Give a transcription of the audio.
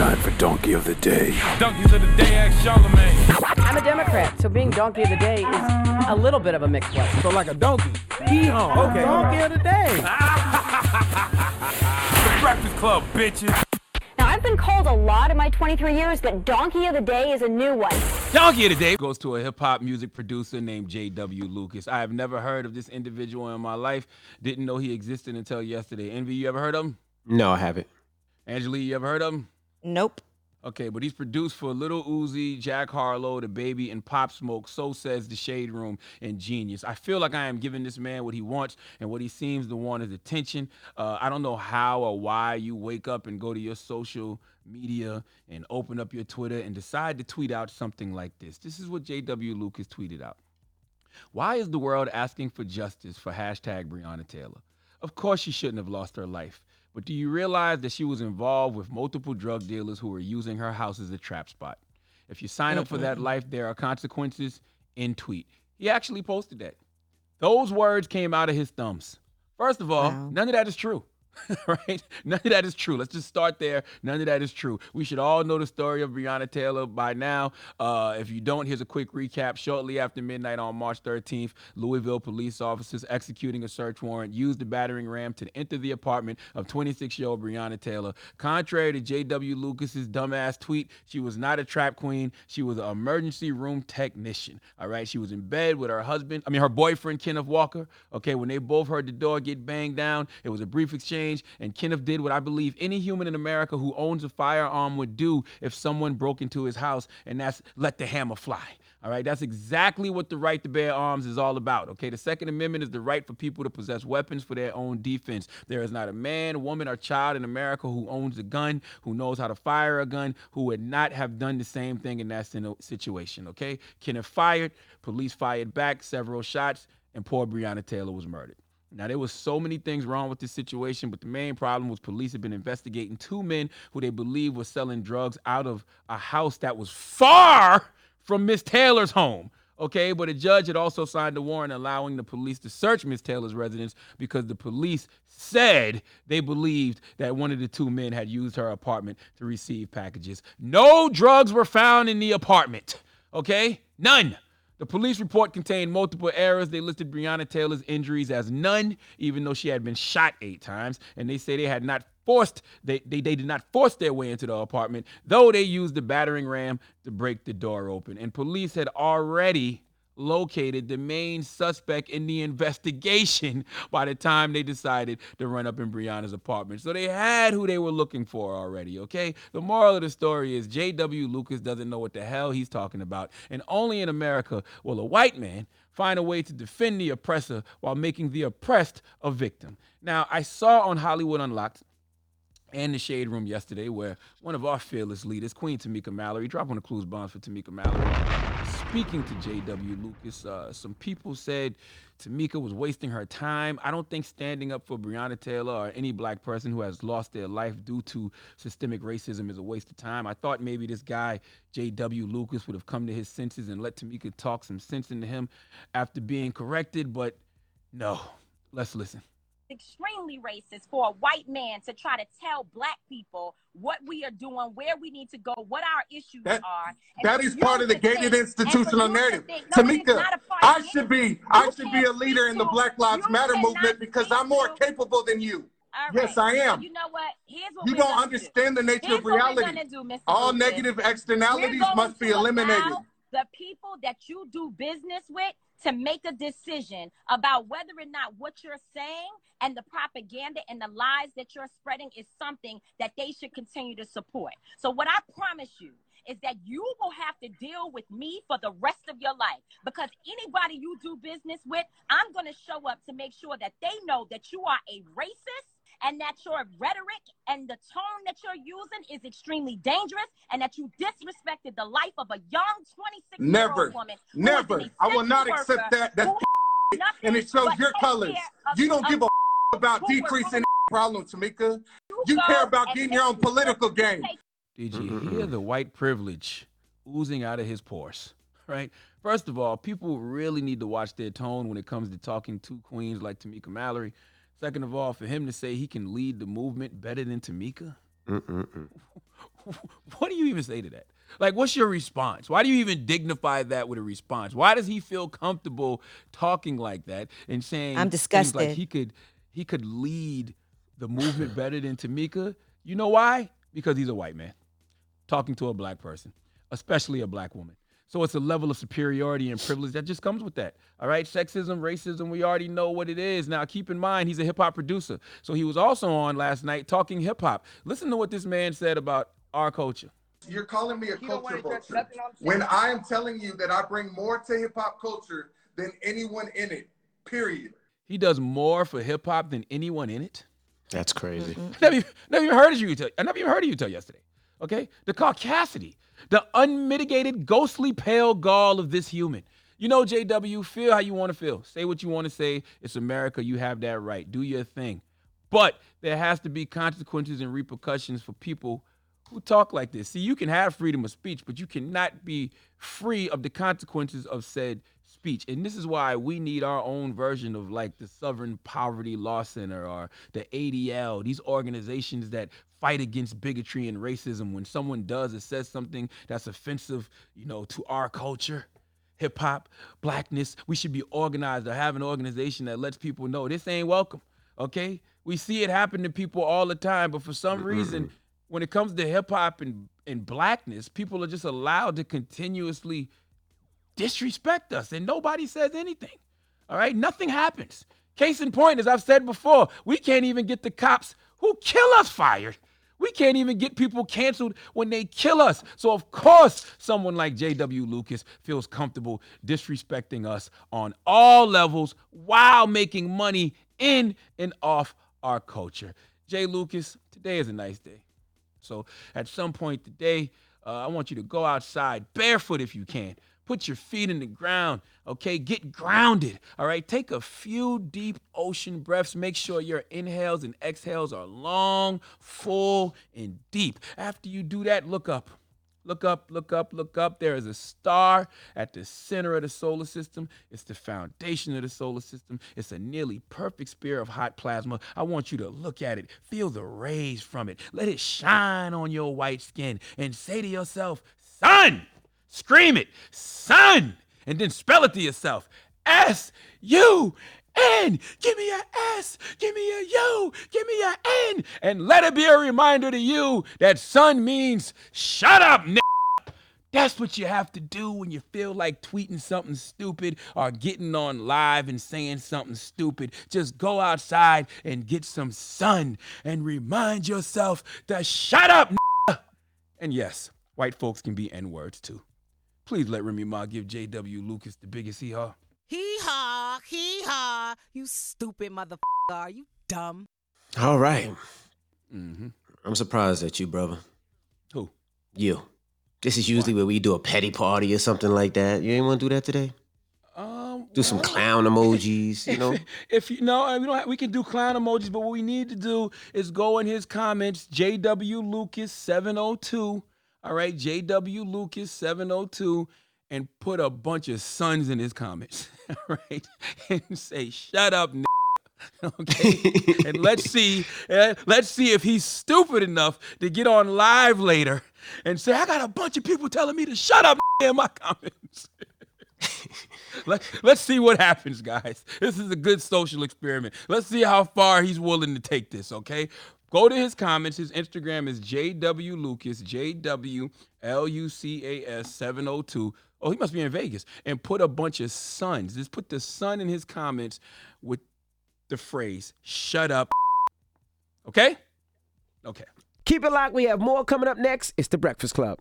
time for Donkey of the Day. Donkeys of the day, ask Charlamagne. I'm a Democrat, so being donkey of the day is a little bit of a mixed blessing. So like a donkey. Hee-haw. Okay. Donkey of the day. the Breakfast Club, bitches. Now, I've been called a lot in my 23 years, but Donkey of the Day is a new one. Donkey of the Day goes to a hip hop music producer named J.W. Lucas. I have never heard of this individual in my life. Didn't know he existed until yesterday. Envy, you ever heard of him? No, I haven't. Angela Yee, you ever heard of him? Nope. Okay, but he's produced for Lil Uzi, Jack Harlow, DaBaby, and Pop Smoke. So says The Shade Room and Genius. I feel like I am giving this man what he wants, and what he seems to want is attention. Uh, I don't know how or why you wake up and go to your social media and open up your Twitter and decide to tweet out something like this. This is what J.W. Lucas tweeted out. Why is the world asking for justice for hashtag Breonna Taylor? Of course, she shouldn't have lost her life. But do you realize that she was involved with multiple drug dealers who were using her house as a trap spot? If you sign up for that life, there are consequences in tweet. He actually posted that. Those words came out of his thumbs. First of all, Wow. none of that is true. right? None of that is true. Let's just start there. None of that is true. We should all know the story of Breonna Taylor by now. Uh, if you don't, here's a quick recap. Shortly after midnight on March 13th, Louisville police officers executing a search warrant used the battering ram to enter the apartment of 26-year-old Breonna Taylor. Contrary to J.W. Lucas's dumbass tweet, she was not a trap queen. She was an emergency room technician. All right, she was in bed with her husband. I mean, her boyfriend Kenneth Walker. Okay, when they both heard the door get banged down, it was a brief exchange, and Kenneth did what I believe any human in America who owns a firearm would do if someone broke into his house, and that's let the hammer fly. All right, that's exactly what the right to bear arms is all about. Okay, the Second Amendment is the right for people to possess weapons for their own defense. There is not a man, woman, or child in America who owns a gun, who knows how to fire a gun, who would not have done the same thing in that situation. Okay, Kenneth fired, police fired back several shots, and poor Breonna Taylor was murdered. Now, there was so many things wrong with this situation, but the main problem was police had been investigating two men who they believe were selling drugs out of a house that was far from Miss Taylor's home. Okay, but a judge had also signed a warrant allowing the police to search Miss Taylor's residence because the police said they believed that one of the two men had used her apartment to receive packages. No drugs were found in the apartment. Okay, none. The police report contained multiple errors. They listed Breonna Taylor's injuries as none, even though she had been shot eight times. And they say they had not forced, they, they, they did not force their way into the apartment, though they used the battering ram to break the door open. And police had already located the main suspect in the investigation by the time they decided to run up in Breonna's apartment. So they had who they were looking for already, okay? The moral of the story is J.W. Lucas doesn't know what the hell he's talking about. And only in America will a white man find a way to defend the oppressor while making the oppressed a victim. Now, I saw on Hollywood Unlocked and the Shade Room yesterday, where one of our fearless leaders, Queen Tamika Mallory, dropping the clues bombs for Tamika Mallory, speaking to J.W. Lucas. Uh, some people said Tamika was wasting her time. I don't think standing up for Breonna Taylor or any black person who has lost their life due to systemic racism is a waste of time. I thought maybe this guy, J.W. Lucas, would have come to his senses and let Tamika talk some sense into him after being corrected, but no. Let's listen. Extremely racist for a white man to try to tell black people what we are doing, where we need to go, what our issues That- are. That is part of the to think- gated institutional narrative. think- no, Tamika, not a part I should be I You should be a leader in the Black Lives you Matter movement because I'm more to- capable than you. All Yes. I am. You know what? Here's what You don't understand the nature Here's of reality. do, All Lucas. negative externalities must be eliminated. allow The people that you do business with to make a decision about whether or not what you're saying and the propaganda and the lies that you're spreading is something that they should continue to support. So, what I promise you is that you will have to deal with me for the rest of your life because anybody you do business with, I'm going to show up to make sure that they know that you are a racist and that your rhetoric and the tone that you're using is extremely dangerous and that you disrespected the life of a young 26 year Never. old woman. who is Never. I will not essential accept that. That's who nothing and it shows your colors. You don't give a about who we're decreasing going problems, Tamika. to You care about getting your own political gain. take Did you hear the white privilege oozing out of his pores? Right? First of all, people really need to watch their tone when it comes to talking to queens like Tamika Mallory. Second of all, for him to say he can lead the movement better than Tamika, What do you even say to that? Like, what's your response? Why do you even dignify that with a response? Why does he feel comfortable talking like that and saying I'm things like he could he could lead the movement better than Tamika? You know why? Because he's a white man talking to a black person, especially a black woman. So it's a level of superiority and privilege that just comes with that. All right, sexism, racism, we already know what it is. Now, keep in mind, he's a hip hop producer. So he was also on last night talking hip hop. Listen to what this man said about our culture. You're calling me a culture vulture when I am telling you that I bring more to hip hop culture than anyone in it. Period. He does more for hip hop than anyone in it. That's crazy. never, even- never even heard of you. Till, I never even heard of you till yesterday. Okay, the caucasity, the unmitigated, ghostly pale gall of this human. You know, JW, feel how you want to feel. Say what you want to say. It's America. You have that right. Do your thing. But there has to be consequences and repercussions for people who talk like this. See, you can have freedom of speech, but you cannot be free of the consequences of said speech. And this is why we need our own version of like the Southern Poverty Law Center or the ADL, these organizations that fight against bigotry and racism. When someone does or says something that's offensive, you know, to our culture, hip hop, blackness, we should be organized or have an organization that lets people know this ain't welcome. Okay? We see it happen to people all the time, but for some reason, when it comes to hip hop and, and blackness, people are just allowed to continuously disrespect us and nobody says anything. All right? Nothing happens. Case in point, as I've said before, we can't even get the cops who kill us fired. We can't even get people canceled when they kill us. So, of course, someone like J.W. Lucas feels comfortable disrespecting us on all levels while making money in and off our culture. Jay Lucas, today is a nice day. So at some point today, uh, I want you to go outside barefoot if you can. Put your feet in the ground, okay? Get grounded, all right? Take a few deep ocean breaths. Make sure your inhales and exhales are long, full, and deep. After you do that, look up. Look up, look up, look up. There is a star at the center of the solar system. It's the foundation of the solar system. It's a nearly perfect sphere of hot plasma. I want you to look at it, feel the rays from it, let it shine on your white skin, and say to yourself, Sun! Scream it, Sun! And then spell it to yourself S U N. Give me a S. Give me a U. Give me a N. And let it be a reminder to you that sun means shut up, n. That's what you have to do when you feel like tweeting something stupid or getting on live and saying something stupid. Just go outside and get some sun and remind yourself to shut up, n. And yes, white folks can be N words too. Please let Remy Ma give J.W. Lucas the biggest hee haw. Hee haw, hee haw. You stupid motherfucker. Are you dumb? All right. Mm-hmm. I'm surprised at you, brother. Who? You. This is usually where we do a petty party or something like that. You ain't want to do that today? Um, Do some well, clown emojis, you know? if you know, we don't. Have, we can do clown emojis, but what we need to do is go in his comments. J.W. Lucas seven hundred two. All right, J.W. Lucas seven hundred two, and put a bunch of sons in his comments. All right, and say, "Shut up." N-. Okay, and let's see, uh, let's see if he's stupid enough to get on live later and say, "I got a bunch of people telling me to shut up in my comments." Let, let's see what happens, guys. This is a good social experiment. Let's see how far he's willing to take this, okay? Go to his comments. His Instagram is JW Lucas, J W L U C A S 702. Oh, he must be in Vegas. And put a bunch of sons. Just put the sun in his comments with the phrase, shut up. Okay? Okay. Keep it locked. We have more coming up next. It's The Breakfast Club.